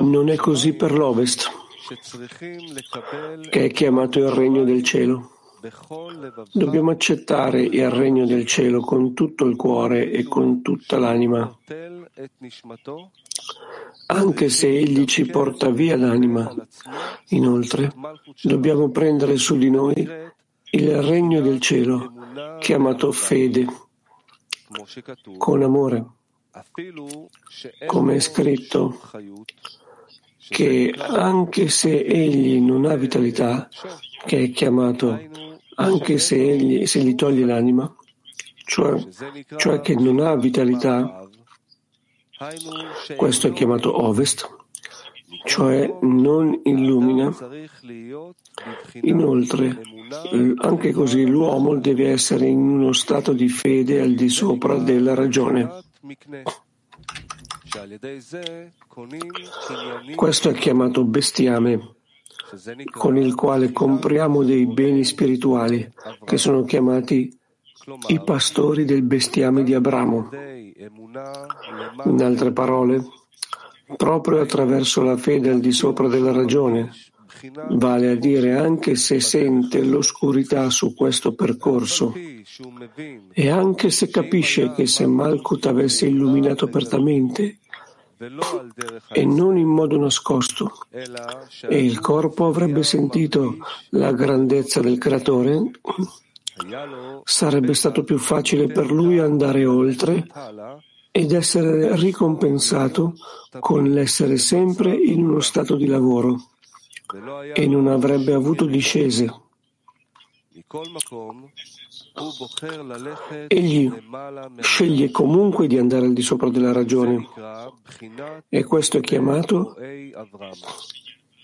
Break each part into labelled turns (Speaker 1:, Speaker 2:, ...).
Speaker 1: Non è così per l'Ovest, che è chiamato il regno del cielo. Dobbiamo accettare il regno del cielo con tutto il cuore e con tutta l'anima, anche se egli ci porta via l'anima. Inoltre, dobbiamo prendere su di noi il regno del cielo, chiamato fede, con amore, come è scritto, che anche se egli non ha vitalità, che è chiamato anche se, egli, se gli toglie l'anima, cioè, cioè che non ha vitalità, questo è chiamato ovest, cioè non illumina. Inoltre, anche così l'uomo deve essere in uno stato di fede al di sopra della ragione. Questo è chiamato bestiame con il quale compriamo dei beni spirituali che sono chiamati i pastori del bestiame di Abramo. In altre parole, proprio attraverso la fede al di sopra della ragione, vale a dire anche se sente l'oscurità su questo percorso. E anche se capisce che se Malkut avesse illuminato apertamente e non in modo nascosto, e il corpo avrebbe sentito la grandezza del creatore, sarebbe stato più facile per lui andare oltre ed essere ricompensato con l'essere sempre in uno stato di lavoro e non avrebbe avuto discese. Egli sceglie comunque di andare al di sopra della ragione e questo è chiamato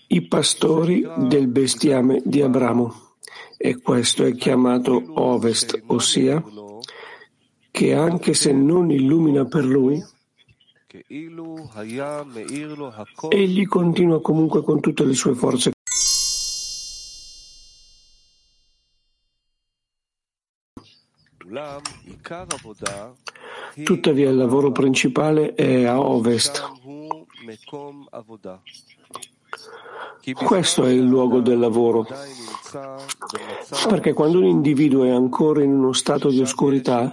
Speaker 1: i pastori del bestiame di Abramo e questo è chiamato ovest, ossia che anche se non illumina per lui, egli continua comunque con tutte le sue forze Tuttavia il lavoro principale è a ovest. Questo è il luogo del lavoro. Perché quando un individuo è ancora in uno stato di oscurità,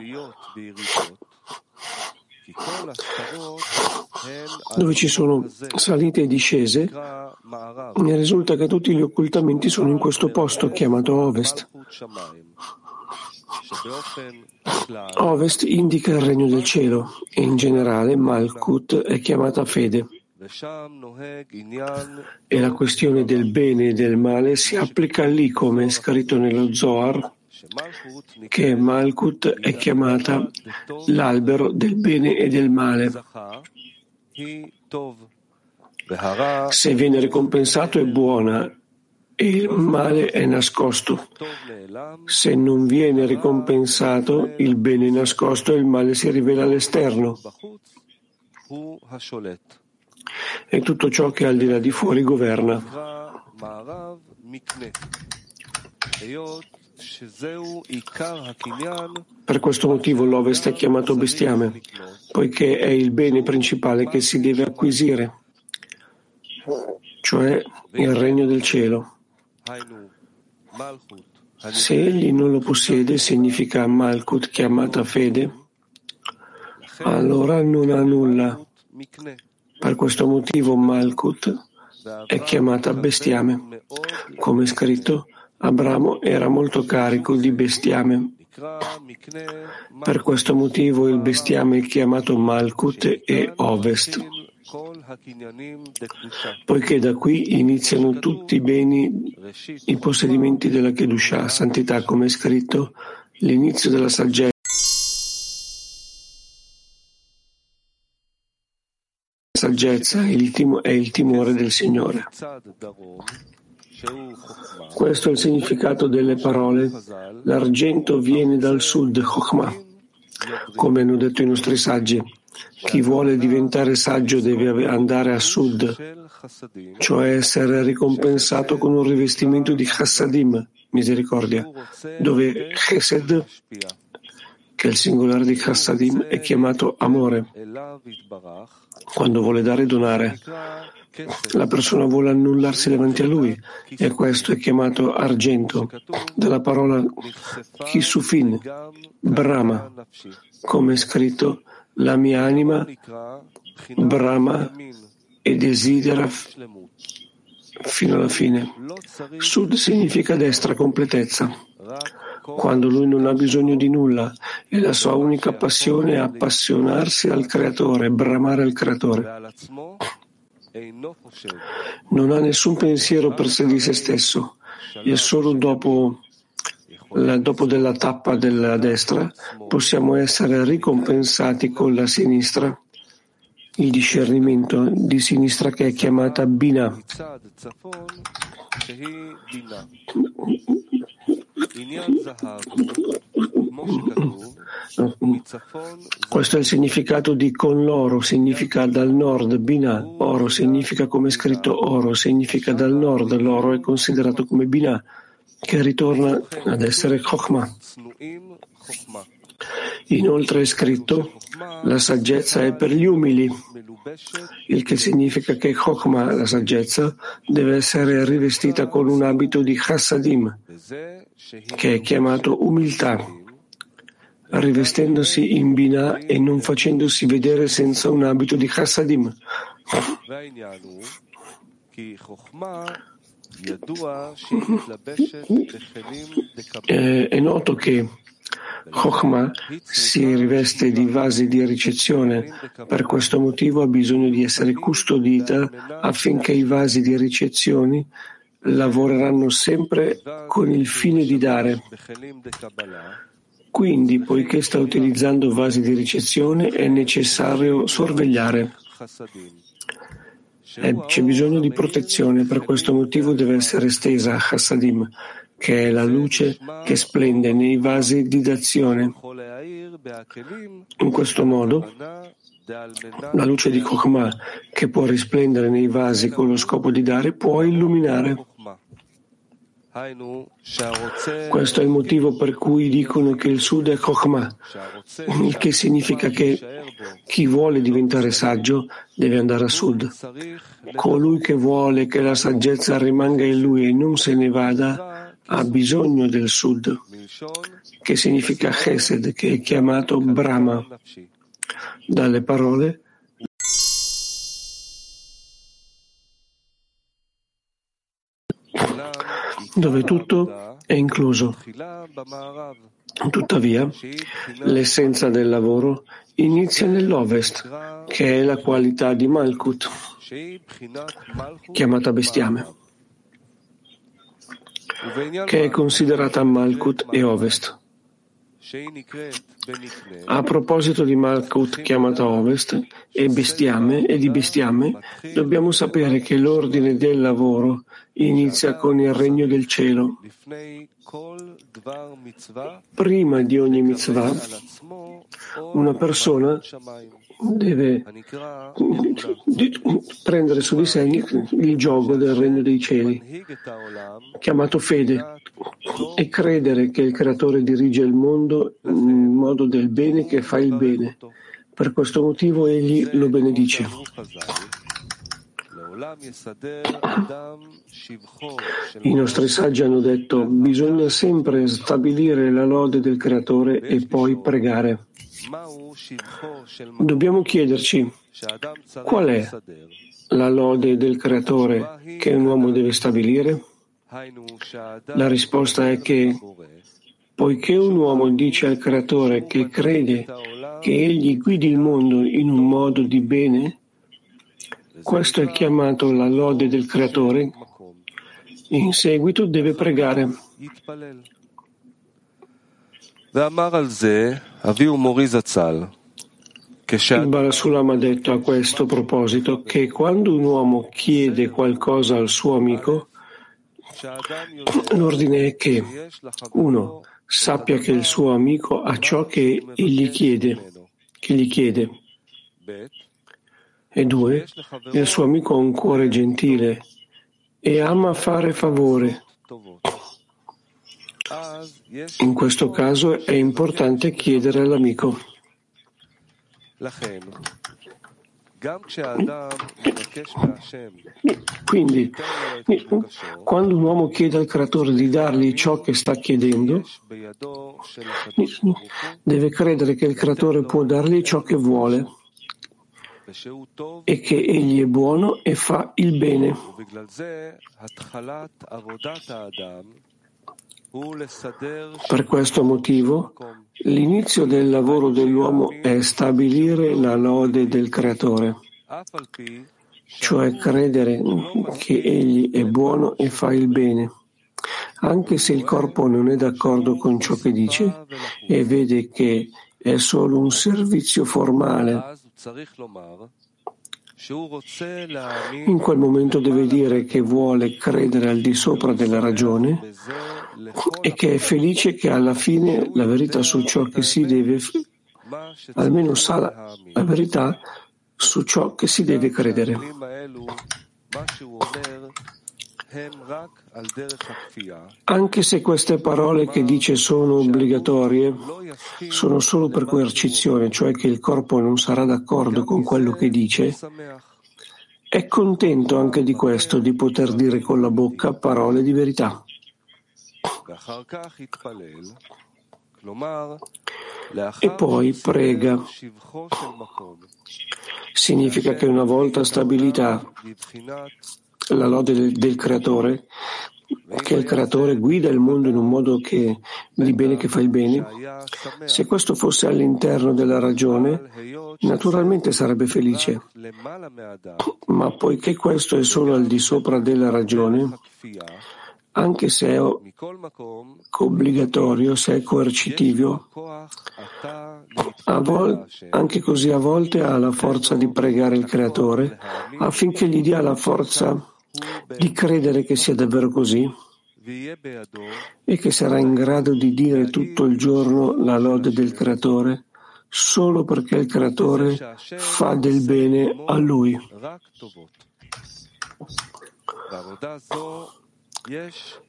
Speaker 1: dove ci sono salite e discese, ne risulta che tutti gli occultamenti sono in questo posto chiamato Ovest. Ovest indica il regno del cielo e in generale Malkut è chiamata fede. E la questione del bene e del male si applica lì come è scritto nello Zohar che Malkut è chiamata l'albero del bene e del male. Se viene ricompensato è buona e il male è nascosto. Se non viene ricompensato, il bene è nascosto e il male si rivela all'esterno. E tutto ciò che al di là di fuori governa. Per questo motivo l'Ovest è chiamato bestiame, poiché è il bene principale che si deve acquisire, cioè il regno del cielo. Se egli non lo possiede, significa Malkut chiamata fede, allora non ha nulla. Per questo motivo Malkut è chiamata bestiame. Come è scritto, Abramo era molto carico di bestiame. Per questo motivo il bestiame è chiamato Malkut e Ovest poiché da qui iniziano tutti i beni, i possedimenti della Kedusha, santità, come è scritto, l'inizio della saggezza. saggezza il, è il timore del Signore. Questo è il significato delle parole. L'argento viene dal sud, Chokhmah, come hanno detto i nostri saggi. Chi vuole diventare saggio deve andare a sud, cioè essere ricompensato con un rivestimento di chassadim, misericordia, dove chesed che il singolare di Chassadim è chiamato amore. Quando vuole dare e donare, la persona vuole annullarsi davanti a lui e questo è chiamato argento, dalla parola Kisufin, Brahma, come è scritto la mia anima brama e desidera fino alla fine. Sud significa destra, completezza. Quando lui non ha bisogno di nulla e la sua unica passione è appassionarsi al creatore, bramare al creatore. Non ha nessun pensiero per sé di se stesso e solo dopo, dopo della tappa della destra possiamo essere ricompensati con la sinistra il discernimento di sinistra che è chiamata Bina. Questo è il significato di con l'oro, significa dal nord, Bina, oro significa come scritto oro, significa dal nord, l'oro è considerato come Bina, che ritorna ad essere Chokhmah. Inoltre è scritto la saggezza è per gli umili, il che significa che Chokhmah, la saggezza, deve essere rivestita con un abito di Chassadim, che è chiamato umiltà, rivestendosi in Binah e non facendosi vedere senza un abito di Chassadim. È noto che Chokhmah si riveste di vasi di ricezione, per questo motivo ha bisogno di essere custodita affinché i vasi di ricezione lavoreranno sempre con il fine di dare. Quindi, poiché sta utilizzando vasi di ricezione, è necessario sorvegliare. C'è bisogno di protezione, per questo motivo deve essere estesa a Chassadim, che è la luce che splende nei vasi di d'azione. In questo modo, la luce di Chokhmah, che può risplendere nei vasi con lo scopo di dare, può illuminare. Questo è il motivo per cui dicono che il Sud è Chokhmah, il che significa che chi vuole diventare saggio deve andare a Sud. Colui che vuole che la saggezza rimanga in lui e non se ne vada, ha bisogno del Sud, che significa Chesed, che è chiamato Brahma, dalle parole dove tutto è incluso. Tuttavia, l'essenza del lavoro inizia nell'Ovest, che è la qualità di Malkut, chiamata bestiame che è considerata Malkut e Ovest. A proposito di Malkut chiamata Ovest e bestiame e di bestiame, dobbiamo sapere che l'ordine del lavoro inizia con il regno del cielo. Prima di ogni mitzvah, una persona deve prendere su di sé il gioco del regno dei cieli, chiamato fede, e credere che il creatore dirige il mondo in modo del bene che fa il bene. Per questo motivo egli lo benedice. I nostri saggi hanno detto bisogna sempre stabilire la lode del creatore e poi pregare. Dobbiamo chiederci qual è la lode del creatore che un uomo deve stabilire? La risposta è che poiché un uomo dice al creatore che crede che egli guidi il mondo in un modo di bene, questo è chiamato la lode del creatore, in seguito deve pregare. Il Barasulam ha detto a questo proposito che quando un uomo chiede qualcosa al suo amico, l'ordine è che uno sappia che il suo amico ha ciò che gli chiede, che gli chiede. E due, il suo amico ha un cuore gentile e ama fare favore. In questo caso è importante chiedere all'amico. Quindi, quando un uomo chiede al creatore di dargli ciò che sta chiedendo, deve credere che il creatore può dargli ciò che vuole e che egli è buono e fa il bene. Per questo motivo, l'inizio del lavoro dell'uomo è stabilire la lode del Creatore, cioè credere che egli è buono e fa il bene, anche se il corpo non è d'accordo con ciò che dice e vede che è solo un servizio formale in quel momento deve dire che vuole credere al di sopra della ragione e che è felice che alla fine la verità su ciò che si deve, almeno sa la verità su ciò che si deve credere. Anche se queste parole che dice sono obbligatorie, sono solo per coercizione, cioè che il corpo non sarà d'accordo con quello che dice, è contento anche di questo, di poter dire con la bocca parole di verità. E poi prega. Significa che una volta stabilita la lode del, del creatore, che il creatore guida il mondo in un modo che, di bene che fa il bene, se questo fosse all'interno della ragione, naturalmente sarebbe felice. Ma poiché questo è solo al di sopra della ragione, anche se è obbligatorio, se è coercitivo, vol- anche così a volte ha la forza di pregare il Creatore affinché gli dia la forza di credere che sia davvero così e che sarà in grado di dire tutto il giorno la lode del Creatore solo perché il Creatore fa del bene a Lui.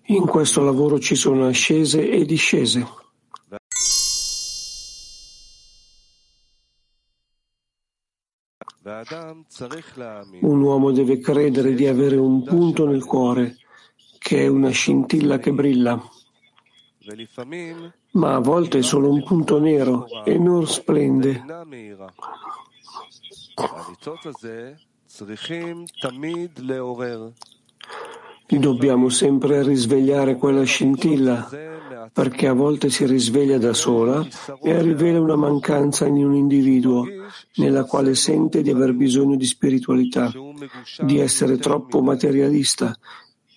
Speaker 1: In questo lavoro ci sono ascese e discese. Un uomo deve credere di avere un punto nel cuore, che è una scintilla che brilla, ma a volte è solo un punto nero e non splende. Dobbiamo sempre risvegliare quella scintilla, perché a volte si risveglia da sola e rivela una mancanza in un individuo nella quale sente di aver bisogno di spiritualità, di essere troppo materialista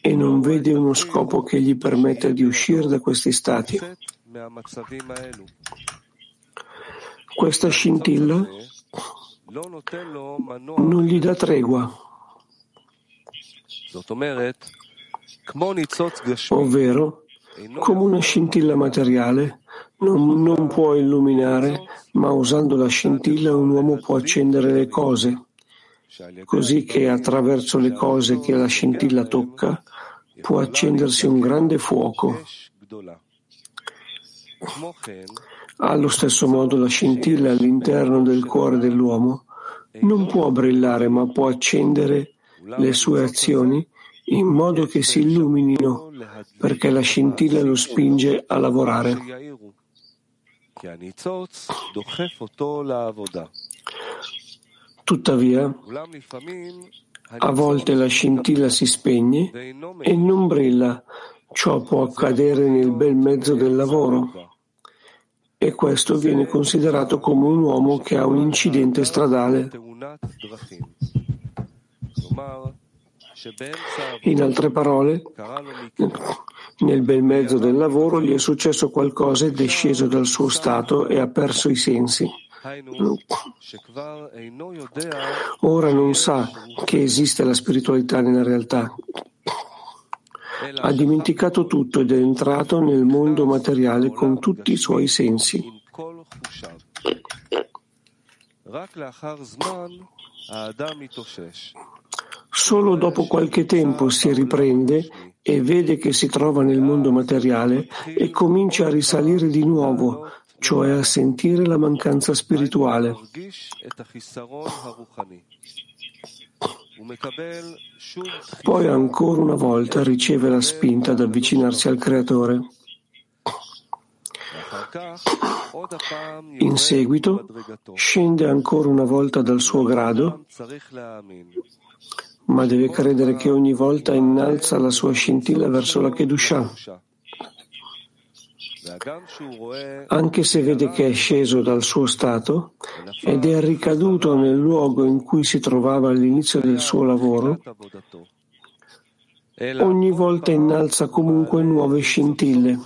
Speaker 1: e non vede uno scopo che gli permetta di uscire da questi stati. Questa scintilla non gli dà tregua ovvero come una scintilla materiale non, non, può illuminare, ma usando la scintilla un uomo può accendere le cose, così che attraverso le cose che la scintilla tocca può accendersi un grande fuoco. Allo stesso modo la scintilla all'interno del cuore dell'uomo non può brillare, ma può accendere le sue azioni in modo che si illuminino, perché la scintilla lo spinge a lavorare. Tuttavia, a volte la scintilla si spegne e non brilla. Ciò può accadere nel bel mezzo del lavoro. E questo viene considerato come un uomo che ha un incidente stradale. In altre parole, nel bel mezzo del lavoro gli è successo qualcosa, è sceso dal suo stato e ha perso i sensi. Ora non sa che esiste la spiritualità nella realtà. Ha dimenticato tutto ed è entrato nel mondo materiale con tutti i suoi sensi. Solo dopo qualche tempo si riprende e vede che si trova nel mondo materiale e comincia a risalire di nuovo, cioè a sentire la mancanza spirituale. Poi ancora una volta riceve la spinta ad avvicinarsi al Creatore. In seguito scende ancora una volta dal suo grado, ma deve credere che ogni volta innalza la sua scintilla verso la Kedusha. Anche se vede che è sceso dal suo stato ed è ricaduto nel luogo in cui si trovava all'inizio del suo lavoro, ogni volta innalza comunque nuove scintille,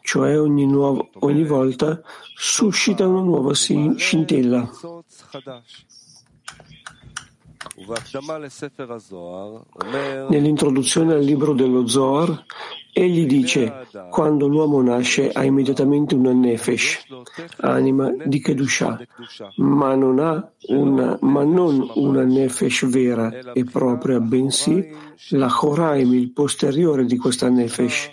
Speaker 1: cioè ogni, nuovo, ogni volta suscita una nuova scintilla. Nell'introduzione al libro dello Zohar, egli dice, quando l'uomo nasce ha immediatamente una nefesh, anima di Kedusha, ma non, una, ma non una nefesh vera e propria, bensì la Choraim, il posteriore di questa nefesh,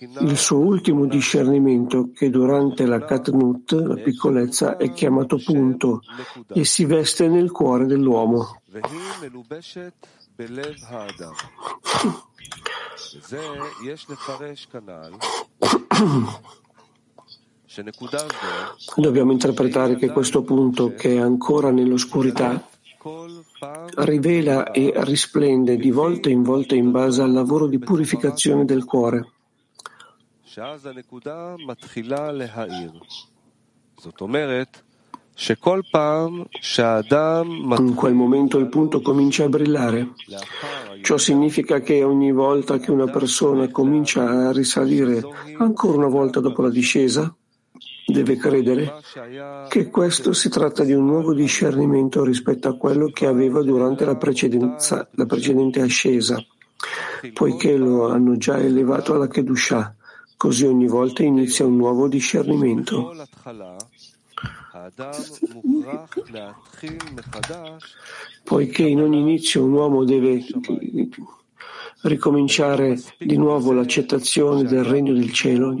Speaker 1: il suo ultimo discernimento, che durante la Katnut, la piccolezza, è chiamato punto e si veste nel cuore dell'uomo. Dobbiamo interpretare che questo punto, che è ancora nell'oscurità, rivela e risplende di volta in volta in base al lavoro di purificazione del cuore. In quel momento il punto comincia a brillare. Ciò significa che ogni volta che una persona comincia a risalire ancora una volta dopo la discesa, deve credere che questo si tratta di un nuovo discernimento rispetto a quello che aveva durante la, la precedente ascesa, poiché lo hanno già elevato alla Kedusha Così ogni volta inizia un nuovo discernimento. Poiché in ogni inizio un uomo deve ricominciare di nuovo l'accettazione del regno del cielo,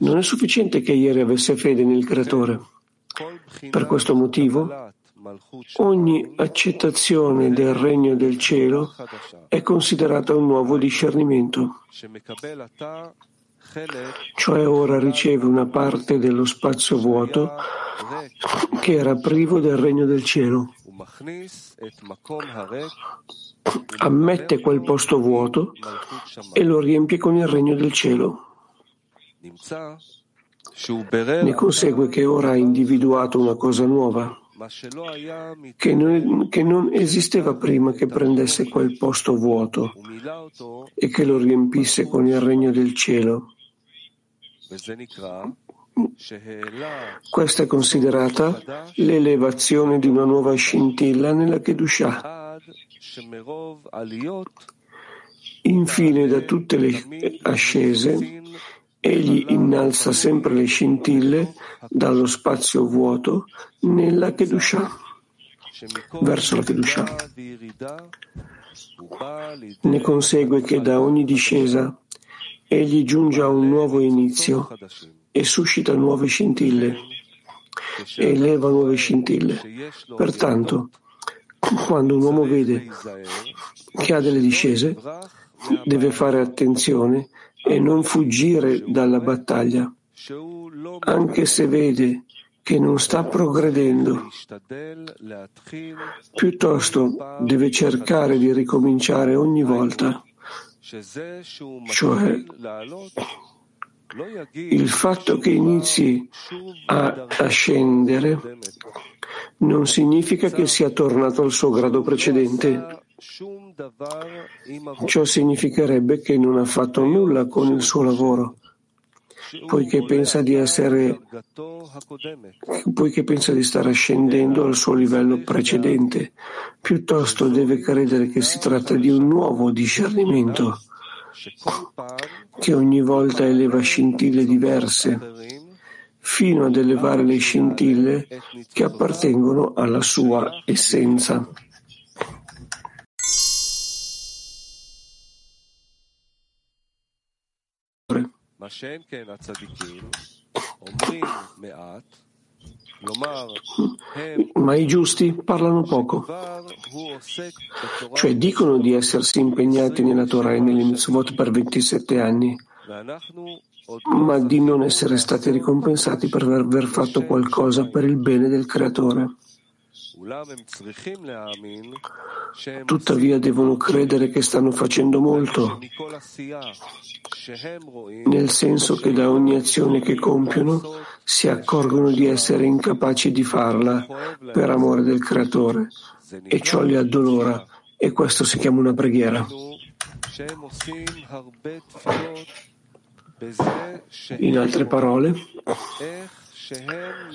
Speaker 1: non è sufficiente che ieri avesse fede nel Creatore. Per questo motivo Ogni accettazione del regno del cielo è considerata un nuovo discernimento, cioè ora riceve una parte dello spazio vuoto che era privo del regno del cielo. Ammette quel posto vuoto e lo riempie con il regno del cielo. Ne consegue che ora ha individuato una cosa nuova che non, che non esisteva prima che prendesse quel posto vuoto e che lo riempisse con il regno del cielo. Questa è considerata l'elevazione di una nuova scintilla nella Kedusha. Infine, da tutte le ascese, Egli innalza sempre le scintille dallo spazio vuoto nella Kedusha, verso la Kedusha. Ne consegue che da ogni discesa egli giunge a un nuovo inizio e suscita nuove scintille, e eleva nuove scintille. Pertanto, quando un uomo vede che ha delle discese, deve fare attenzione e non fuggire dalla battaglia, anche se vede che non sta progredendo. Piuttosto deve cercare di ricominciare ogni volta, cioè il fatto che inizi a, scendere non significa che sia tornato al suo grado precedente. Ciò significherebbe che non ha fatto nulla con il suo lavoro, poiché pensa di essere, poiché pensa di stare ascendendo al suo livello precedente. Piuttosto deve credere che si tratta di un nuovo discernimento, che ogni volta eleva scintille diverse, fino ad elevare le scintille che appartengono alla sua essenza. Ma i giusti parlano poco, cioè dicono di essersi impegnati nella Torah e nelle mitzvot per 27 anni, ma di non essere stati ricompensati per aver fatto qualcosa per il bene del Creatore. Tuttavia devono credere che stanno facendo molto, nel senso che da ogni azione che compiono si accorgono di essere incapaci di farla per amore del Creatore e ciò li addolora e questo si chiama una preghiera. In altre parole,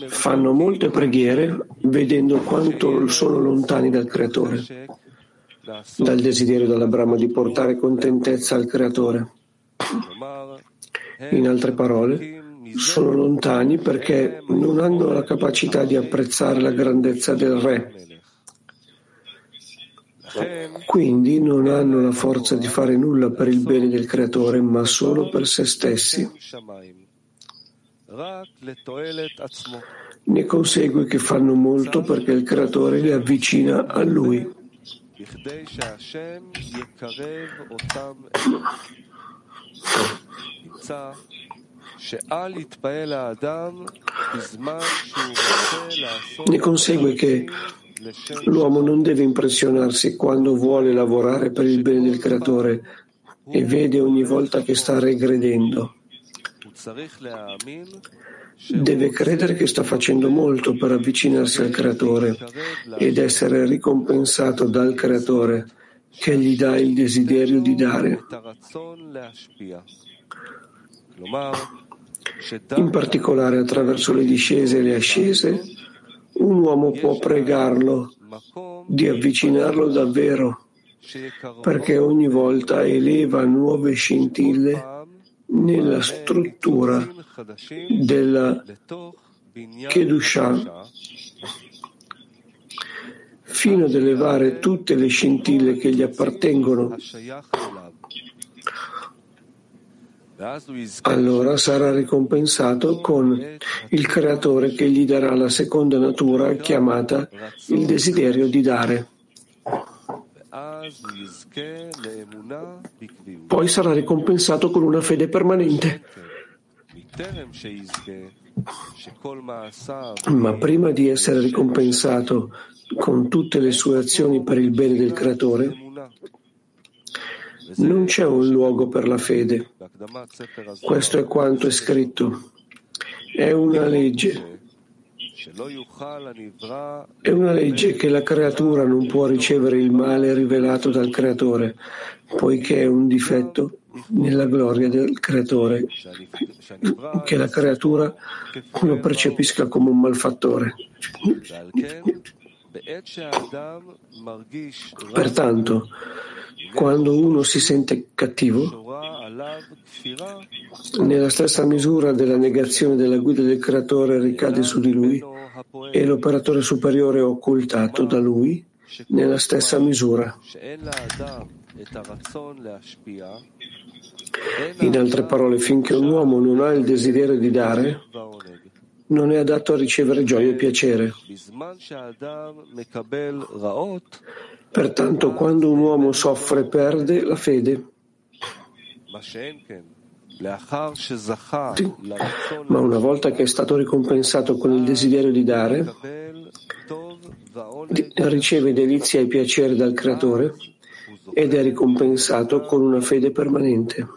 Speaker 1: fanno molte preghiere vedendo quanto sono lontani dal Creatore, dal desiderio dell'Abramo di portare contentezza al Creatore. In altre parole, sono lontani perché non hanno la capacità di apprezzare la grandezza del Re. Quindi non hanno la forza di fare nulla per il bene del Creatore, ma solo per se stessi. Ne consegue che fanno molto perché il Creatore li avvicina a Lui. Ne consegue che l'uomo non deve impressionarsi quando vuole lavorare per il bene del Creatore e vede ogni volta che sta regredendo. Deve credere che sta facendo molto per avvicinarsi al Creatore ed essere ricompensato dal Creatore che gli dà il desiderio di dare. In particolare attraverso le discese e le ascese, un uomo può pregarlo di avvicinarlo davvero, perché ogni volta eleva nuove scintille nella struttura della Kedusha fino ad elevare tutte le scintille che gli appartengono. Allora sarà ricompensato con il creatore che gli darà la seconda natura chiamata il desiderio di dare. Poi sarà ricompensato con una fede permanente. Ma prima di essere ricompensato con tutte le sue azioni per il bene del Creatore, non c'è un luogo per la fede. Questo è quanto è scritto. È una legge. È una legge che la creatura non può ricevere il male rivelato dal creatore, poiché è un difetto nella gloria del creatore, che la creatura lo percepisca come un malfattore. Pertanto, quando uno si sente cattivo, nella stessa misura della negazione della guida del creatore ricade su di lui e l'operatore superiore è occultato da lui nella stessa misura. In altre parole, finché un uomo non ha il desiderio di dare, non è adatto a ricevere gioia e piacere. Pertanto, quando un uomo soffre, perde la fede. Ma una volta che è stato ricompensato con il desiderio di dare, riceve delizia e piacere dal Creatore ed è ricompensato con una fede permanente.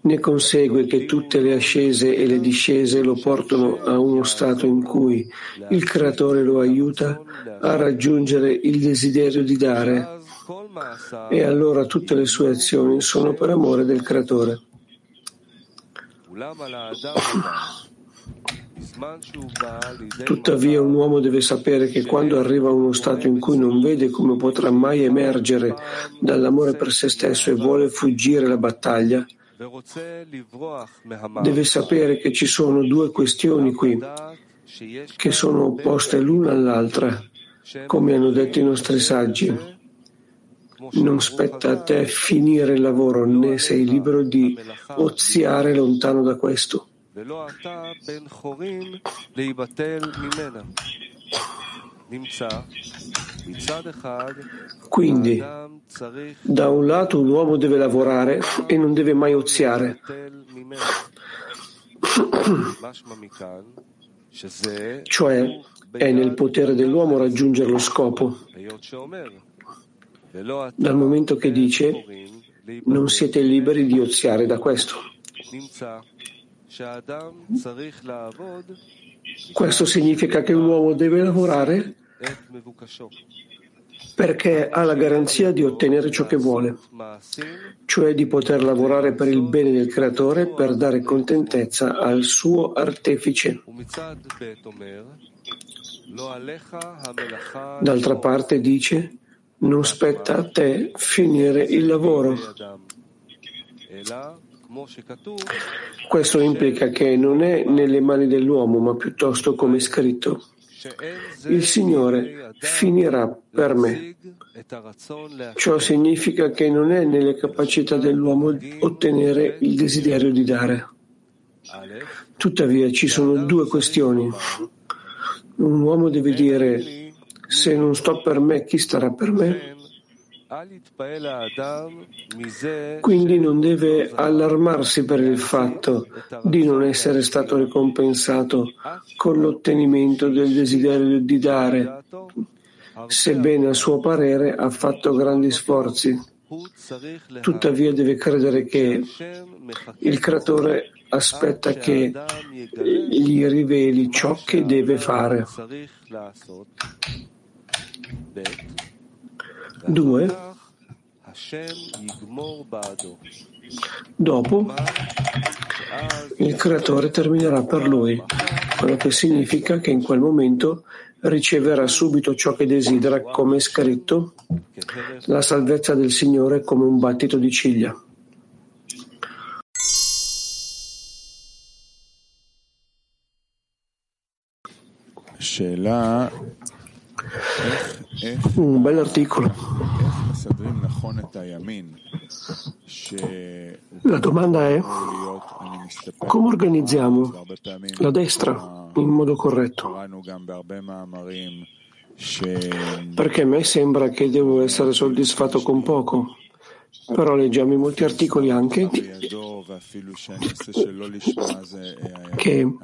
Speaker 1: Ne consegue che tutte le ascese e le discese lo portano a uno stato in cui il Creatore lo aiuta a raggiungere il desiderio di dare e allora tutte le sue azioni sono per amore del Creatore. Tuttavia un uomo deve sapere che quando arriva a uno stato in cui non vede come potrà mai emergere dall'amore per se stesso e vuole fuggire la battaglia, deve sapere che ci sono due questioni qui che sono opposte l'una all'altra, come hanno detto i nostri saggi. Non spetta a te finire il lavoro, né sei libero di oziare lontano da questo. Quindi, da un lato un uomo deve lavorare e non deve mai oziare. Cioè, è nel potere dell'uomo raggiungere lo scopo. Dal momento che dice non siete liberi di oziare da questo. Questo significa che un uomo deve lavorare perché ha la garanzia di ottenere ciò che vuole, cioè di poter lavorare per il bene del creatore per dare contentezza al suo artefice. D'altra parte dice, non spetta a te finire il lavoro. Questo implica che non è nelle mani dell'uomo, ma piuttosto come scritto. Il Signore finirà per me. Ciò significa che non è nelle capacità dell'uomo ottenere il desiderio di dare. Tuttavia ci sono due questioni. Un uomo deve dire se non sto per me, chi starà per me? Quindi non deve allarmarsi per il fatto di non essere stato ricompensato con l'ottenimento del desiderio di dare, sebbene a suo parere ha fatto grandi sforzi. Tuttavia deve credere che il creatore aspetta che gli riveli ciò che deve fare. 2. Dopo, il creatore terminerà per lui, quello che significa che in quel momento riceverà subito ciò che desidera, come è scritto, la salvezza del Signore come un battito di ciglia. Un bell'articolo. La domanda è come organizziamo la destra in modo corretto? Perché a me sembra che devo essere soddisfatto con poco, però leggiamo in molti articoli anche che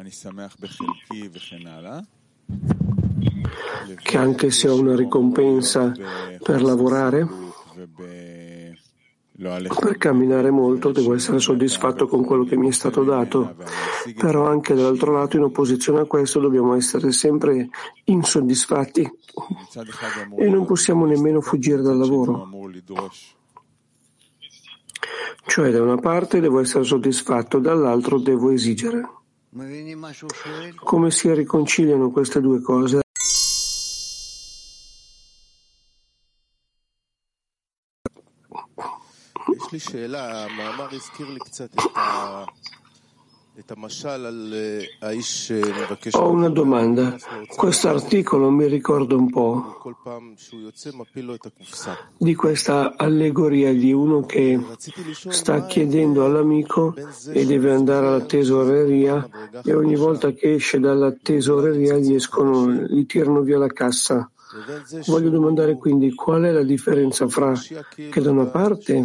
Speaker 1: che anche se ho una ricompensa per lavorare, per camminare molto devo essere soddisfatto con quello che mi è stato dato, però anche dall'altro lato in opposizione a questo dobbiamo essere sempre insoddisfatti e non possiamo nemmeno fuggire dal lavoro. Cioè da una parte devo essere soddisfatto, dall'altro devo esigere. Come si riconciliano queste due cose? Ho una domanda. Questo articolo mi ricorda un po' di questa allegoria di uno che sta chiedendo all'amico e deve andare alla tesoreria e ogni volta che esce dalla tesoreria gli escono, gli tirano via la cassa. Voglio domandare quindi qual è la differenza fra che da una parte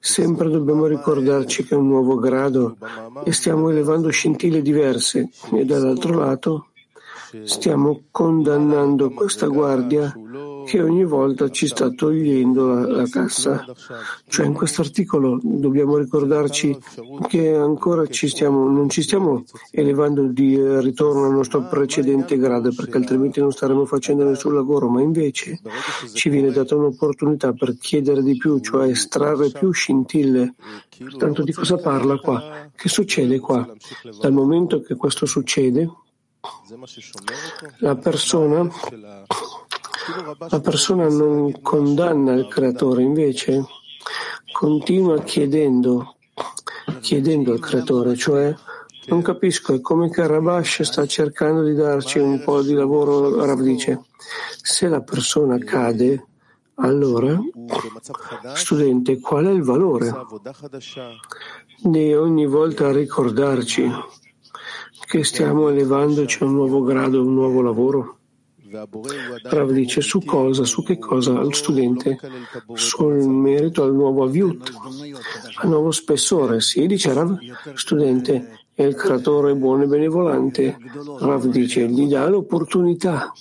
Speaker 1: sempre dobbiamo ricordarci che è un nuovo grado e stiamo elevando scintille diverse e dall'altro lato stiamo condannando questa guardia che ogni volta ci sta togliendo la, la cassa. Cioè in questo articolo dobbiamo ricordarci che ancora ci stiamo, non ci stiamo elevando di ritorno al nostro precedente grado perché altrimenti non staremo facendo nessun lavoro, ma invece ci viene data un'opportunità per chiedere di più, cioè estrarre più scintille. Pertanto di cosa parla qua? Che succede qua? Dal momento che questo succede, la persona, la persona non condanna il creatore, invece continua chiedendo, chiedendo al creatore, cioè non capisco, è come Karabash sta cercando di darci un po' di lavoro, Rav dice, se la persona cade, Allora, studente, qual è il valore di ogni volta ricordarci che stiamo elevandoci a un nuovo grado, un nuovo lavoro? Rav dice su cosa, su che cosa? Lo studente, sul merito al nuovo aviut, al nuovo spessore. Sì, dice Rav, studente, è il creatore buono e benevolente. Rav dice, gli dà l'opportunità.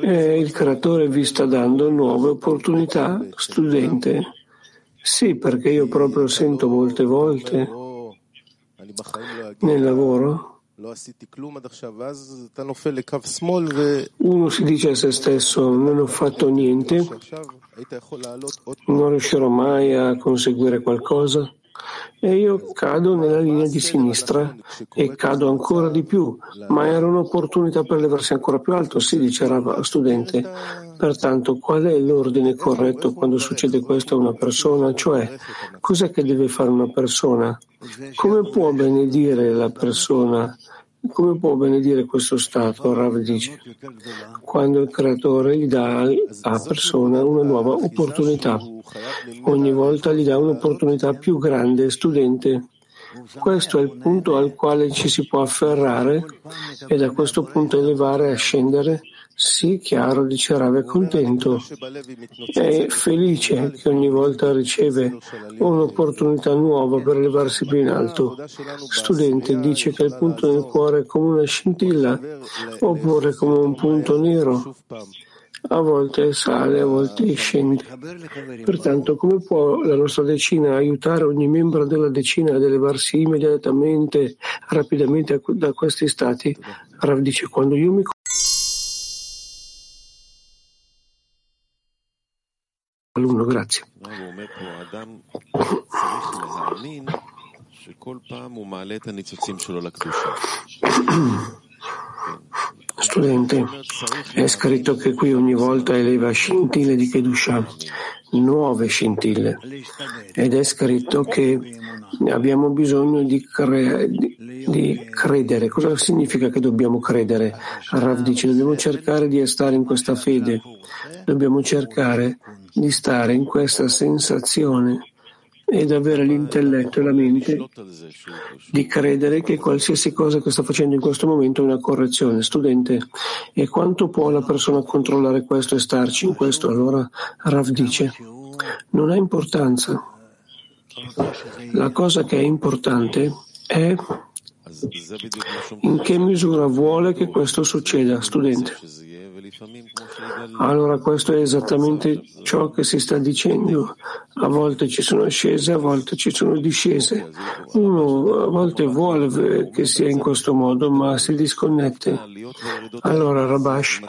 Speaker 1: E il creatore vi sta dando nuove opportunità, studente. Sì, perché io proprio sento molte volte nel lavoro uno si dice a se stesso non ho fatto niente, non riuscirò mai a conseguire qualcosa e io cado nella linea di sinistra e cado ancora di più, ma era un'opportunità per levarsi ancora più alto, si dice Rav studente. Pertanto, qual è l'ordine corretto quando succede questo a una persona? Cioè, cos'è che deve fare una persona? Come può benedire la persona? Come può benedire questo stato? Rav dice, quando il creatore gli dà alla persona una nuova opportunità. Ogni volta gli dà un'opportunità più grande, studente. Questo è il punto al quale ci si può afferrare e da questo punto elevare e scendere sì, chiaro, dice Rav, è contento, è felice che ogni volta riceve un'opportunità nuova per elevarsi più in alto. Studente dice che il punto nel cuore è come una scintilla oppure come un punto nero. A volte sale, a volte scende. Pertanto, come può la nostra decina aiutare ogni membro della decina ad elevarsi immediatamente, rapidamente da questi stati? Rav dice, quando io mi alunno, grazie. Studente, è scritto che qui ogni volta eleva scintille di Kedusha, nuove scintille, ed è scritto che abbiamo bisogno di, cre- di, credere. Cosa significa che dobbiamo credere? Rav dice dobbiamo cercare di stare in questa fede, dobbiamo cercare di stare in questa sensazione ed avere l'intelletto e la mente di credere che qualsiasi cosa che sta facendo in questo momento è una correzione. Studente, e quanto può la persona controllare questo e starci in questo? Allora Rav dice, non ha importanza. La cosa che è importante è in che misura vuole che questo succeda, studente. Allora questo è esattamente ciò che si sta dicendo. A volte ci sono ascese, a volte ci sono discese. Uno a volte vuole che sia in questo modo, ma si disconnette. Allora Rabash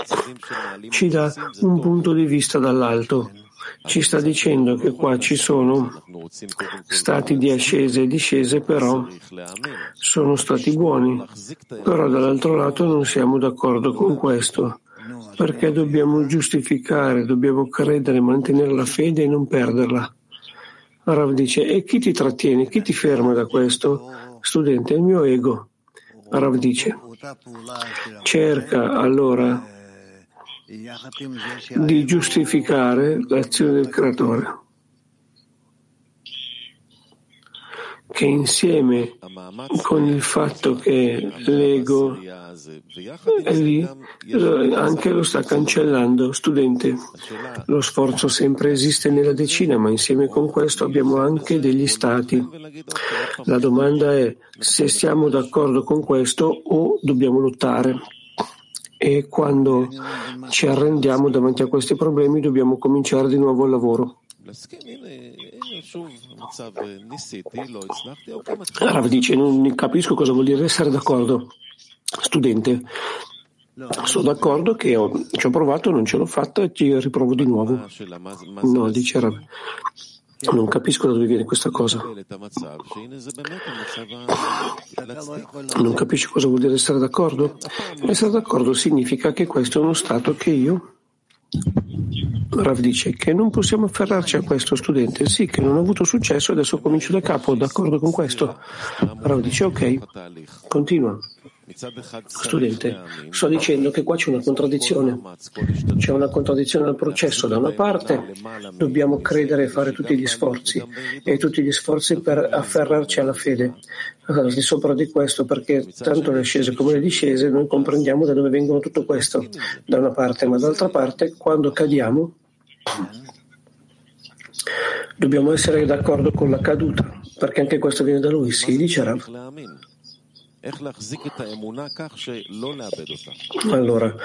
Speaker 1: ci dà un punto di vista dall'alto. Ci sta dicendo che qua ci sono stati di ascese e discese, però sono stati buoni. Però dall'altro lato non siamo d'accordo con questo perché dobbiamo giustificare, dobbiamo credere, mantenere la fede e non perderla. Rav dice, e chi ti trattiene, chi ti ferma da questo? Studente, il mio ego. Rav dice, cerca allora di giustificare l'azione del creatore. che insieme con il fatto che l'ego è lì, anche lo sta cancellando. Studente, lo sforzo sempre esiste nella decina, ma insieme con questo abbiamo anche degli stati. La domanda è se siamo d'accordo con questo o dobbiamo lottare. E quando ci arrendiamo davanti a questi problemi dobbiamo cominciare di nuovo il lavoro. Rav dice, non capisco cosa vuol dire essere d'accordo. Studente, sono d'accordo che ho, ci ho provato, non ce l'ho fatta e ci riprovo di nuovo. No, dice Rav. Non capisco da dove viene questa cosa. Non capisci cosa vuol dire essere d'accordo? Essere d'accordo significa che questo è uno stato che io Rav dice che non possiamo afferrarci a questo studente, sì, che non ha avuto successo, adesso comincio da capo, d'accordo con questo. Rav dice ok, continua. Studente, sto dicendo che qua c'è una contraddizione. C'è una contraddizione nel processo. Da una parte dobbiamo credere e fare tutti gli sforzi e tutti gli sforzi per afferrarci alla fede. Di sopra di questo, perché tanto le ascese come le discese, noi comprendiamo da dove vengono tutto questo, da una parte, ma dall'altra parte, quando cadiamo, dobbiamo essere d'accordo con la caduta, perché anche questo viene da lui, sì, dice Rav. Allora,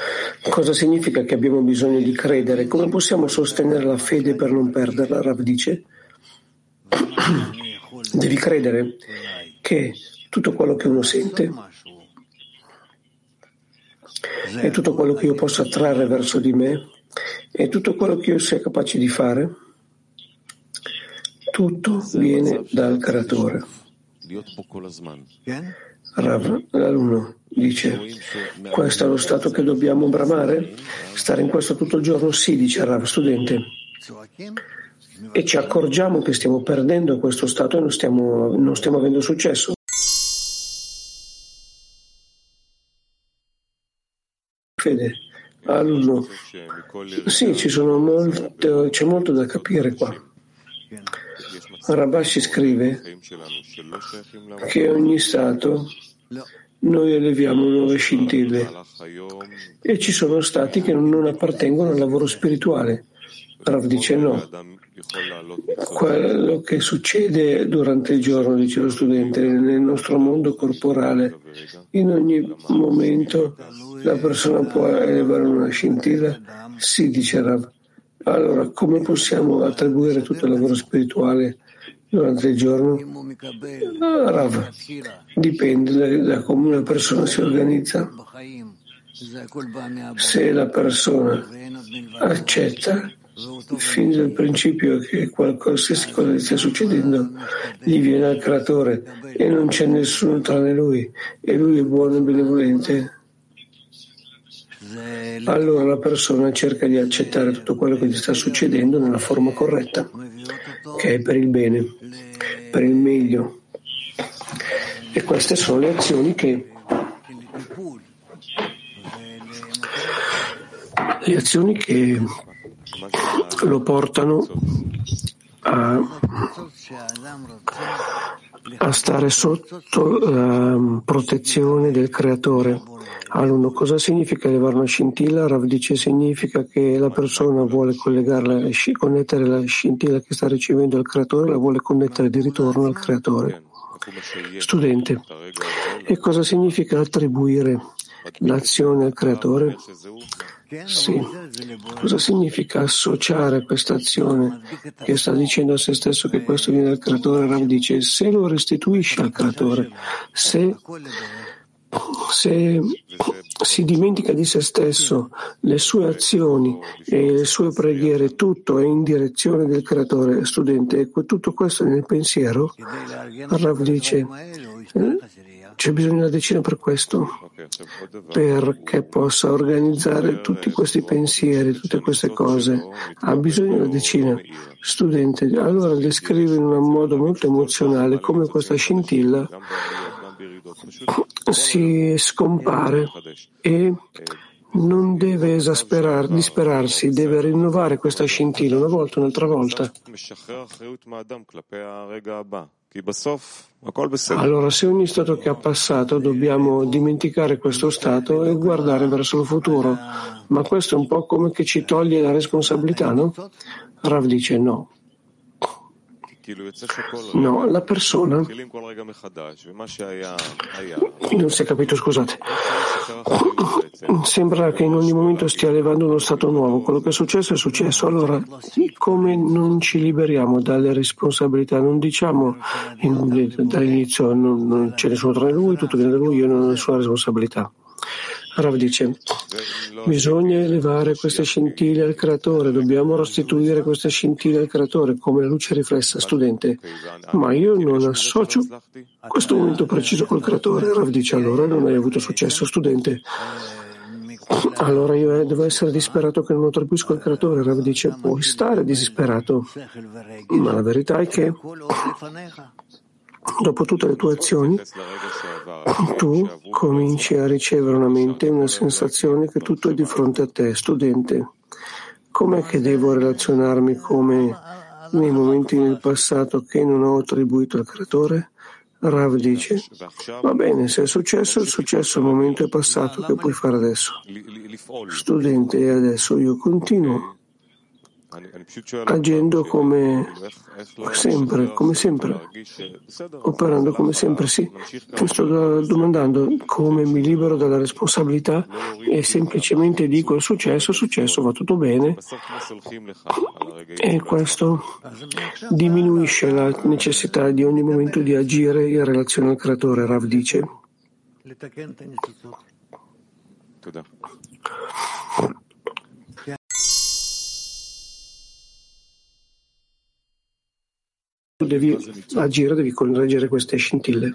Speaker 1: cosa significa che abbiamo bisogno di credere? Come possiamo sostenere la fede per non perderla? Rav dice, devi credere che tutto quello che uno sente e tutto quello che io posso attrarre verso di me e tutto quello che io sia capace di fare, tutto viene dal creatore. Rav, l'alunno, dice, questo è lo stato che dobbiamo bramare? Stare in questo tutto il giorno? Sì, dice Rav, studente. E ci accorgiamo che stiamo perdendo questo stato e non stiamo, non stiamo avendo successo? Fede, alunno, sì, molto, c'è molto da capire qua. Rabashi scrive che ogni stato noi eleviamo nuove scintille e ci sono stati che non appartengono al lavoro spirituale. Rav dice no. Quello che succede durante il giorno, dice lo studente, nel nostro mondo corporale, in ogni momento la persona può elevare una scintilla? Sì, dice Rav. Allora, come possiamo attribuire tutto il lavoro spirituale durante il giorno? Rav, dipende da, da come una persona si organizza. Se la persona accetta fin dal principio che qualcosa cosa stia succedendo gli viene al creatore e non c'è nessuno tranne lui. E lui è buono e benevolente. Allora la persona cerca di accettare tutto quello che gli sta succedendo nella forma corretta che è per il bene per il meglio. E queste sono le azioni che le azioni che lo portano a, a stare sotto la protezione del creatore. Alunno, cosa significa elevare una scintilla? Rav dice significa che la persona vuole connettere la scintilla che sta ricevendo al creatore, la vuole connettere di ritorno al creatore. Studente, e cosa significa attribuire l'azione al creatore? Sì. Cosa significa associare questa azione che sta dicendo a se stesso che questo viene dal creatore? Rav dice se lo restituisce al creatore, se, se si dimentica di se stesso, le sue azioni e le sue preghiere, tutto è in direzione del creatore studente tutto questo nel pensiero, Rav dice c'è bisogno di una decina per questo, perché possa organizzare tutti questi pensieri, tutte queste cose. Ha bisogno di una decina. Studente, allora descrive in un modo molto emozionale come questa scintilla si scompare e non deve esasperare, disperarsi, deve rinnovare questa scintilla una volta, un'altra volta. Allora, se ogni stato che ha passato dobbiamo dimenticare questo stato e guardare verso il futuro, ma questo è un po' come che ci toglie la responsabilità, no? Rav dice no. No, la persona non si è capito, scusate. Sembra che in ogni momento stia elevando uno stato nuovo. Quello che è successo è successo. Allora, come non ci liberiamo dalle responsabilità? Non diciamo in, dall'inizio non, non c'è nessuno tra lui, tutto viene da lui, io non ho nessuna responsabilità. Rav dice, bisogna elevare queste scintille al creatore, dobbiamo restituire queste scintille al creatore come la luce riflessa, studente. Ma io non associo questo momento preciso col creatore. Rav dice, allora non hai avuto successo, studente. Allora io devo essere disperato che non attribuisco al creatore. Rav dice, puoi stare disperato, ma la verità è che Dopo tutte le tue azioni, tu cominci a ricevere una mente, una sensazione che tutto è di fronte a te. Studente, com'è che devo relazionarmi come nei momenti nel passato che non ho attribuito al creatore? Rav dice, va bene, se è successo, è successo, il momento è passato, che puoi fare adesso? Studente, e adesso io continuo agendo come sempre, come sempre, operando come sempre, sì. Ti sto domandando come mi libero dalla responsabilità e semplicemente dico è successo, è successo, va tutto bene. E questo diminuisce la necessità di ogni momento di agire in relazione al creatore, Rav dice. Devi agire, devi correggere queste scintille.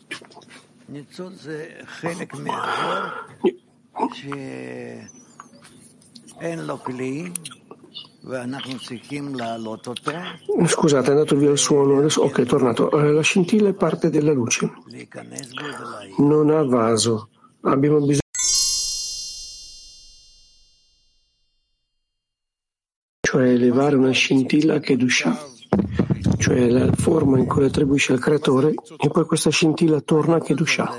Speaker 1: Scusate, è andato via il suono. Adesso, ok, è tornato. Eh, la scintilla è parte della luce. Non ha vaso. Abbiamo bisogno. Cioè elevare una scintilla che duscia cioè la forma in cui attribuisce al creatore, e poi questa scintilla torna a Kedusha.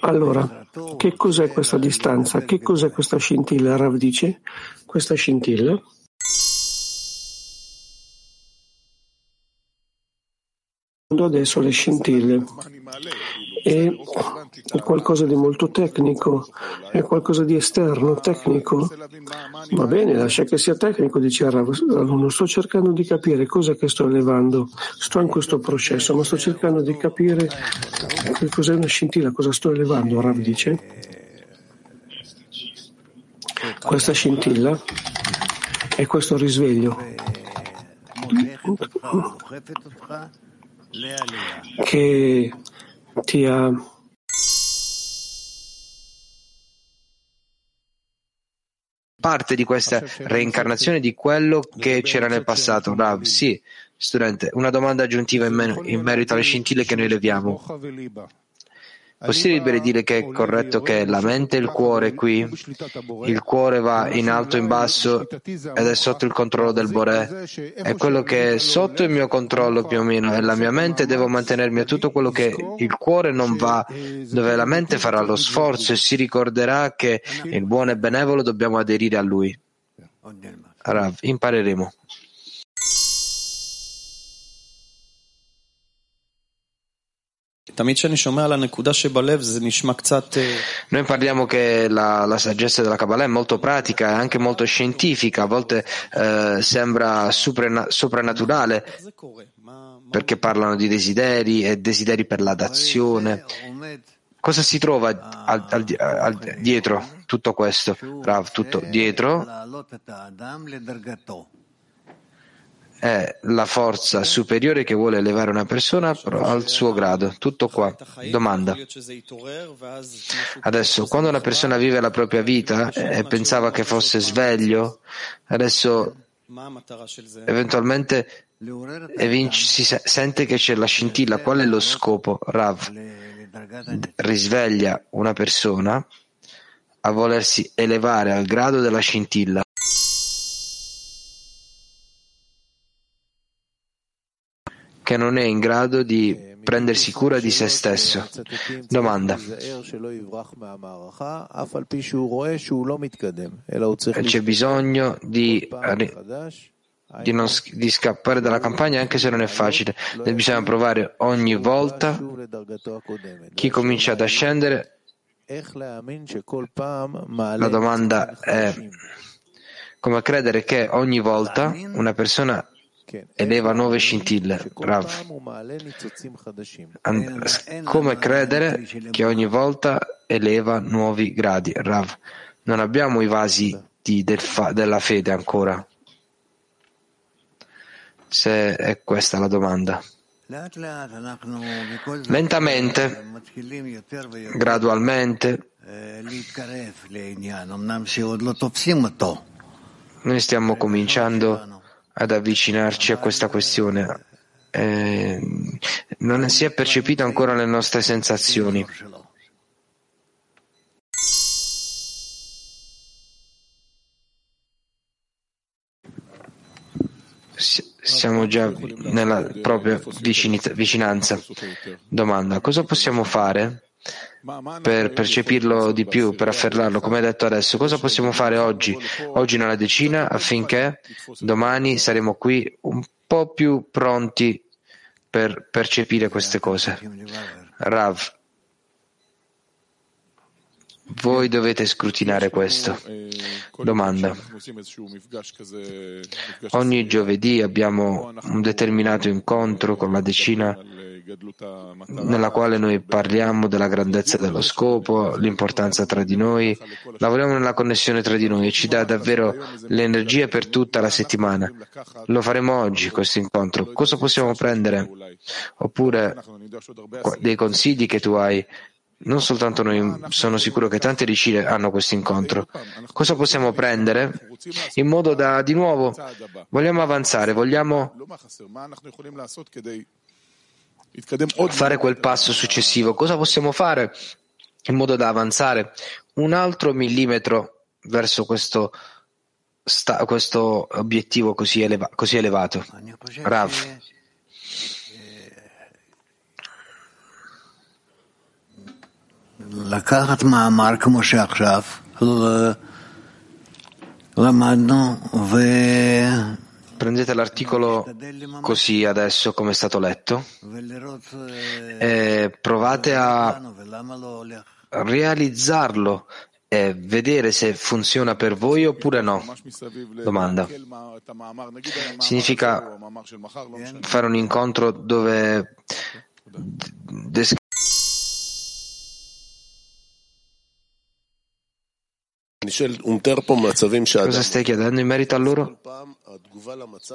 Speaker 1: Allora, che cos'è questa distanza? Che cos'è questa scintilla? Rav dice, questa scintilla adesso le scintille è qualcosa di molto tecnico, è qualcosa di esterno, tecnico. Va bene, lascia che sia tecnico, dice l'alunno. Sto cercando di capire cosa che sto elevando. Sto in questo processo, ma sto cercando di capire che cos'è una scintilla, cosa sto elevando. Rav dice. Questa scintilla è questo risveglio che ti ha
Speaker 2: parte di questa reincarnazione di quello che c'era nel passato. Rav, sì, studente, una domanda aggiuntiva in, me- in merito alle scintille che noi leviamo. Possibile dire che è corretto che la mente e il cuore qui, il cuore va in alto e in basso ed è sotto il controllo del Boré, è quello che è sotto il mio controllo più o meno e la mia mente devo mantenermi a tutto quello che il cuore non va, dove la mente farà lo sforzo e si ricorderà che il buono e benevolo dobbiamo aderire a lui. Rav, impareremo.
Speaker 3: Noi
Speaker 2: parliamo che la, la, saggezza della Kabbalah è molto pratica e anche molto scientifica, a volte eh, sembra soprannaturale perché parlano di desideri e desideri per la dazione. Cosa si trova al, al, al, dietro tutto questo? Rav, tutto dietro è la forza superiore che vuole elevare una persona al suo grado. Tutto qua. Domanda. Adesso, quando una persona vive la propria vita e pensava che fosse sveglio, adesso eventualmente si sente che c'è la scintilla. Qual è lo scopo? Rav risveglia una persona a volersi elevare al grado della scintilla. Che non è in grado di prendersi cura di se stesso. Domanda. C'è bisogno di, di, non, di scappare dalla campagna anche se non è facile. Bisogna provare ogni volta. Chi comincia ad ascendere, la domanda è come credere che ogni volta una persona eleva nuove scintille. Rav. Come credere che ogni volta eleva nuovi gradi. Rav. Non abbiamo i vasi di, del fa, della fede ancora. Se è questa la domanda. Lentamente, gradualmente, noi stiamo cominciando ad avvicinarci a questa questione. eh, non si è percepito ancora le nostre sensazioni. Siamo già nella propria vicinanza. Domanda, cosa possiamo fare per percepirlo di più, per afferrarlo, come hai detto adesso? Cosa possiamo fare oggi, oggi nella decina, affinché domani saremo qui un po' più pronti per percepire queste cose. Rav, voi dovete scrutinare questo. Domanda. Ogni giovedì abbiamo un determinato incontro con la decina nella quale noi parliamo della grandezza dello scopo, l'importanza tra di noi, lavoriamo nella connessione tra di noi e ci dà davvero l'energia per tutta la settimana. Lo faremo oggi questo incontro. Cosa possiamo prendere? Oppure dei consigli che tu hai non soltanto noi, sono sicuro che tante ricine hanno questo incontro. Cosa possiamo prendere? In modo da, di nuovo, vogliamo avanzare, vogliamo fare quel passo successivo. Cosa possiamo fare in modo da avanzare un altro millimetro verso questo, sta, questo obiettivo così, eleva, così elevato? Rav.
Speaker 3: לקחת מאמר כמו שעכשיו למדנו ו...
Speaker 2: Prendete l'articolo così adesso come è stato letto e provate a realizzarlo e vedere se funziona per voi oppure no. Domanda. Significa fare un incontro dove Cosa stai chiedendo in merito a loro?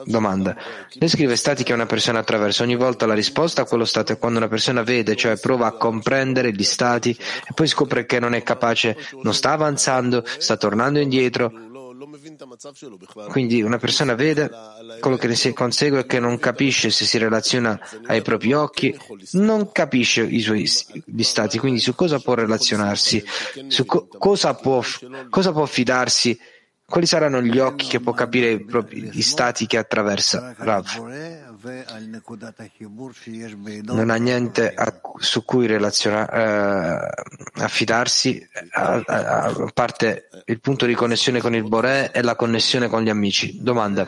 Speaker 2: Domanda. Descrive stati che una persona attraversa. Ogni volta la risposta a quello stato è quando una persona vede, cioè prova a comprendere gli stati e poi scopre che non è capace, non sta avanzando, sta tornando indietro quindi una persona vede, quello che ne consegue è che non capisce se si relaziona ai propri occhi, non capisce i suoi stati, quindi su cosa può relazionarsi, su co- cosa, può, cosa può fidarsi? Quali saranno gli occhi che può capire i propri gli stati che attraversa Rav? Non ha niente a, su cui eh, affidarsi, a, a, a, parte il punto di connessione con il Boré e la connessione con gli amici. Domanda.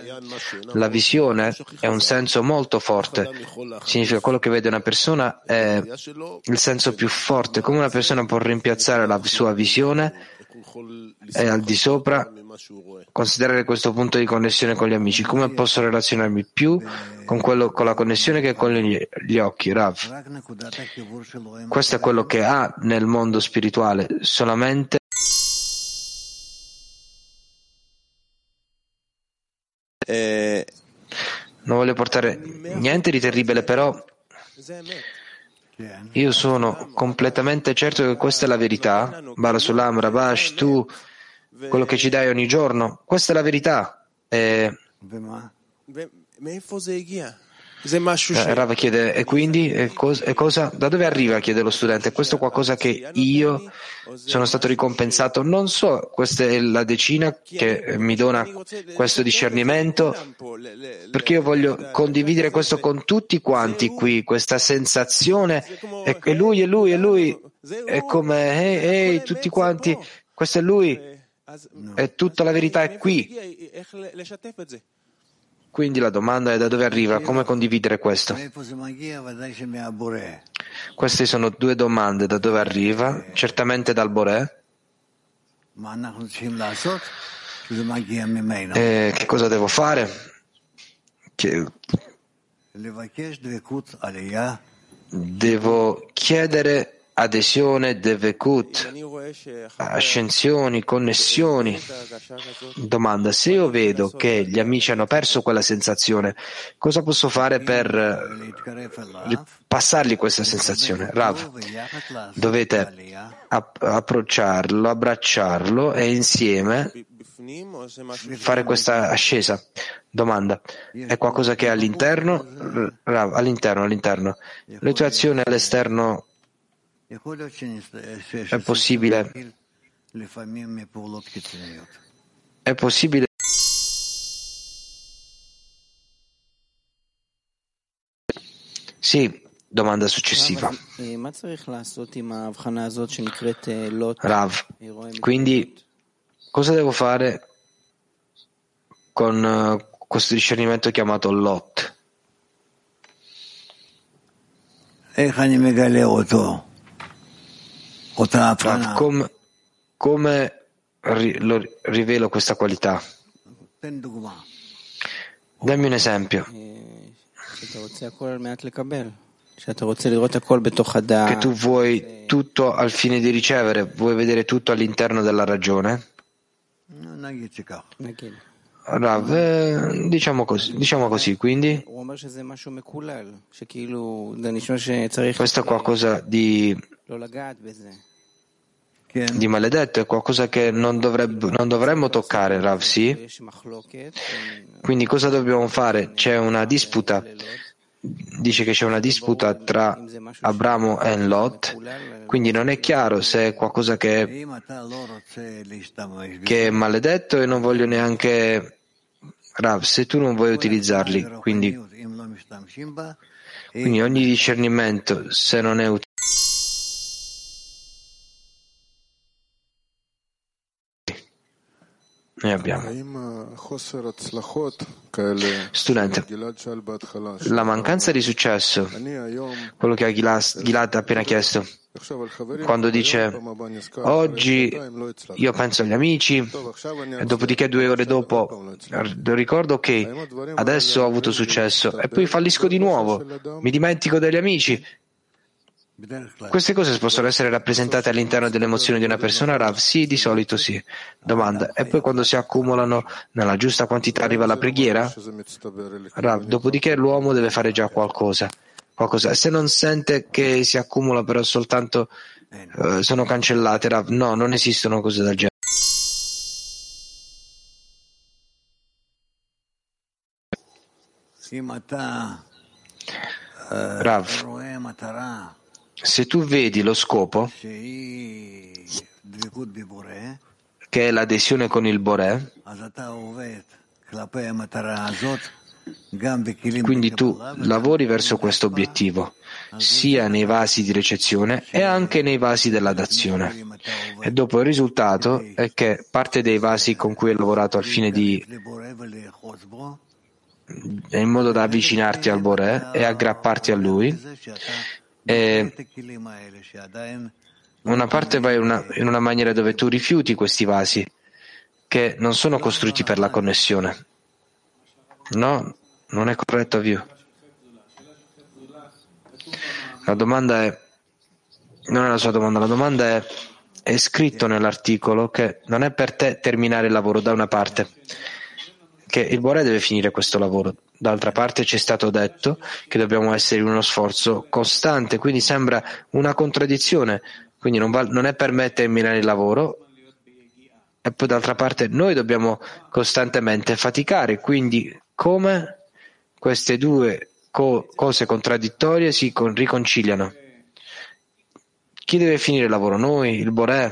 Speaker 2: La visione è un senso molto forte. Significa quello che vede una persona è il senso più forte. Come una persona può rimpiazzare la sua visione e al di sopra considerare questo punto di connessione con gli amici. Come posso relazionarmi più con, quello, con la connessione che con gli, gli occhi? Rav. Questo è quello che ha nel mondo spirituale, solamente non voglio portare niente di terribile, però io sono completamente certo che questa è la verità. Barasulam, Rabash, tu, quello che ci dai ogni giorno, questa è la verità. E... Eh, Rava chiede, e quindi e cosa, e cosa, da dove arriva? chiede lo studente. Questo è qualcosa che io sono stato ricompensato. Non so, questa è la decina che mi dona questo discernimento, perché io voglio condividere questo con tutti quanti qui, questa sensazione. E, lui, e lui, e lui, è come, ehi, hey, tutti quanti, questo è lui, e tutta la verità è qui. Quindi la domanda è da dove arriva, come condividere questo? Queste sono due domande, da dove arriva? Certamente dal Boré. E che cosa devo fare? Che... Devo chiedere adesione, devekut, ascensioni, connessioni. Domanda, se io vedo che gli amici hanno perso quella sensazione, cosa posso fare per passargli questa sensazione? Rav, dovete approcciarlo, abbracciarlo e insieme fare questa ascesa? Domanda. È qualcosa che è all'interno? All'interno, all'interno. Tue azioni all'esterno è possibile? È possibile Sì, domanda successiva. Rav, quindi cosa devo fare con eh, questo discernimento chiamato Lot? Rav, come, come ri, lo, rivelo questa qualità? Dammi un esempio. Che tu vuoi tutto al fine di ricevere, vuoi vedere tutto all'interno della ragione? Rav, eh, diciamo, così, diciamo così, quindi? Questo è qualcosa di, di maledetto, è qualcosa che non, dovrebbe, non dovremmo toccare, Rav, sì? Quindi cosa dobbiamo fare? C'è una disputa dice che c'è una disputa tra Abramo e Lot, quindi non è chiaro se è qualcosa che, che è maledetto e non voglio neanche Rav, se tu non vuoi utilizzarli, quindi, quindi ogni discernimento, se non è utile Noi abbiamo. Studente, la mancanza di successo, quello che Gilad ha appena chiesto, quando dice oggi io penso agli amici e dopodiché due ore dopo ricordo che adesso ho avuto successo e poi fallisco di nuovo, mi dimentico degli amici queste cose possono essere rappresentate all'interno delle emozioni di una persona, Rav? Sì, di solito sì. Domanda. E poi quando si accumulano nella giusta quantità arriva la preghiera? Rav, dopodiché l'uomo deve fare già qualcosa. qualcosa. Se non sente che si accumula però soltanto eh, sono cancellate, Rav, no, non esistono cose del genere. Rav, se tu vedi lo scopo, che è l'adesione con il Boré, quindi tu lavori verso questo obiettivo, sia nei vasi di ricezione e anche nei vasi della dazione. E dopo il risultato è che parte dei vasi con cui hai lavorato al fine di in modo da avvicinarti al Boré e aggrapparti a lui, e una parte va in una, in una maniera dove tu rifiuti questi vasi che non sono costruiti per la connessione. No, non è corretto, avvio. La domanda è, non è la sua domanda, la domanda è, è scritto nell'articolo che non è per te terminare il lavoro da una parte, che il Bore deve finire questo lavoro, D'altra parte ci è stato detto che dobbiamo essere in uno sforzo costante, quindi sembra una contraddizione, quindi non, va, non è per me terminare il lavoro e poi d'altra parte noi dobbiamo costantemente faticare, quindi come queste due co- cose contraddittorie si con- riconciliano? Chi deve finire il lavoro? Noi, il Boré?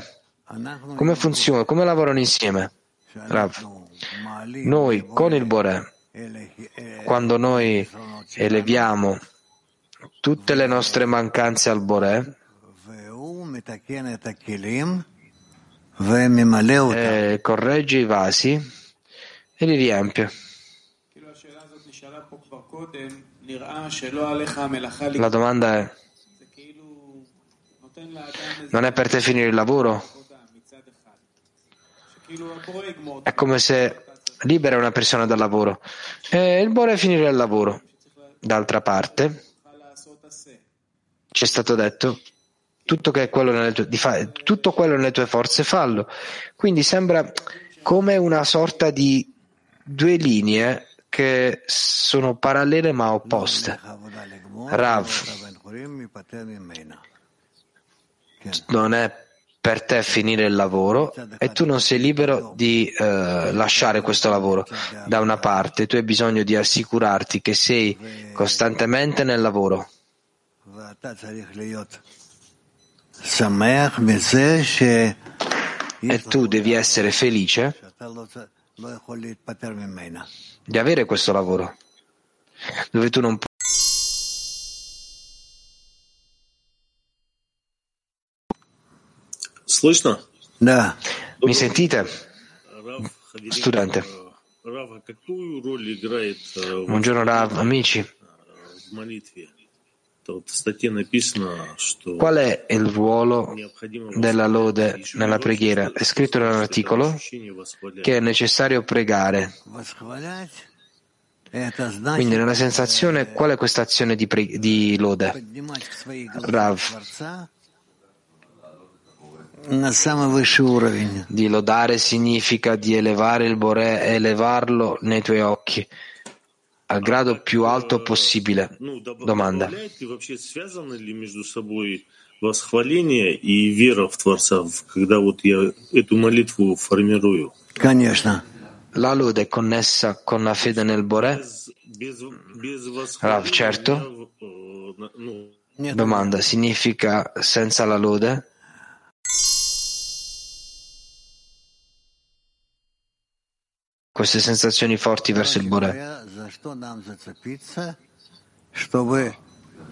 Speaker 2: Come funziona? Come lavorano insieme? Rav. Noi con il Boré quando noi eleviamo tutte le nostre mancanze al Boré e corregge i vasi e li riempie. La domanda è, non è per te finire il lavoro? È come se libera una persona dal lavoro e il buono è finire il lavoro. D'altra parte, ci è stato detto tutto, tue, fa, tutto quello nelle tue forze fallo. Quindi sembra come una sorta di due linee che sono parallele ma opposte. Rav non è per te finire il lavoro e tu non sei libero di eh, lasciare questo lavoro. Da una parte, tu hai bisogno di assicurarti che sei costantemente nel lavoro. E tu devi essere felice di avere questo lavoro, dove tu non puoi.
Speaker 4: Слышно?
Speaker 3: Да.
Speaker 2: Mi sentite? Studente.
Speaker 4: Рав, какую роль играет э,
Speaker 2: Buongiorno Rav, amici.
Speaker 4: в молитве? То вот в статье написано, что
Speaker 2: Qual è il ruolo
Speaker 4: необходимо
Speaker 2: della lode
Speaker 4: еще
Speaker 2: nella
Speaker 4: больше
Speaker 2: preghiera? È
Speaker 4: сказать,
Speaker 2: scritto
Speaker 4: что это
Speaker 2: nell'articolo
Speaker 4: ощущение восхвалять.
Speaker 2: che è necessario pregare.
Speaker 3: Восхвалять – это
Speaker 2: Quindi
Speaker 3: значит
Speaker 2: nella sensazione, qual è questa azione di, pre- di lode?
Speaker 3: поднимать
Speaker 2: Di lodare significa di elevare il Boré e elevarlo nei tuoi occhi al grado più alto possibile.
Speaker 4: Ну, доб-
Speaker 2: Domanda.
Speaker 4: добавляет ли вообще связаны ли между собой восхваление и вера в Творца, в- когда вот я эту молитву формирую?
Speaker 3: Конечно.
Speaker 2: La lode è connessa con la fede nel Boré?
Speaker 4: Без, без, без
Speaker 2: Рав,
Speaker 4: восхваления
Speaker 2: certo.
Speaker 4: я, э, на- ну,
Speaker 3: Нет,
Speaker 2: Domanda, significa senza la lode? Queste sensazioni forti verso il Boré.
Speaker 3: говоря, за что нам зацепиться, чтобы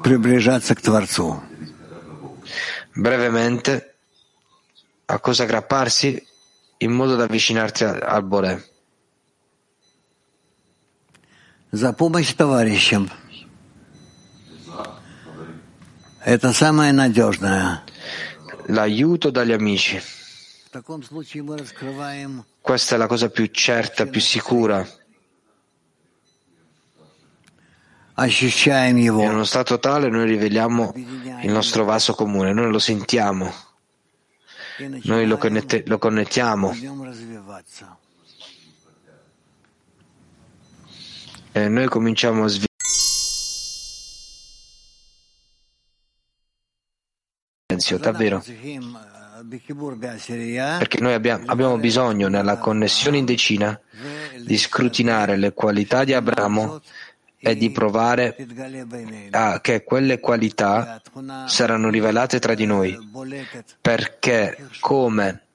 Speaker 3: приближаться к Творцу?
Speaker 2: Brevemente, a cosa aggrapparsi in modo da avvicinarti a- al Boré?
Speaker 3: За помощь товарищам. Это самое надежное.
Speaker 2: L'aiuto dagli amici. Questa è la cosa più certa, più sicura. In uno stato tale noi riveliamo il nostro vaso comune, noi lo sentiamo, noi lo, connette, lo connettiamo. E noi cominciamo a sviluppare. davvero. Perché noi abbiamo, abbiamo bisogno, nella connessione in decina, di scrutinare le qualità di Abramo e di provare ah, che quelle qualità saranno rivelate tra di noi, perché come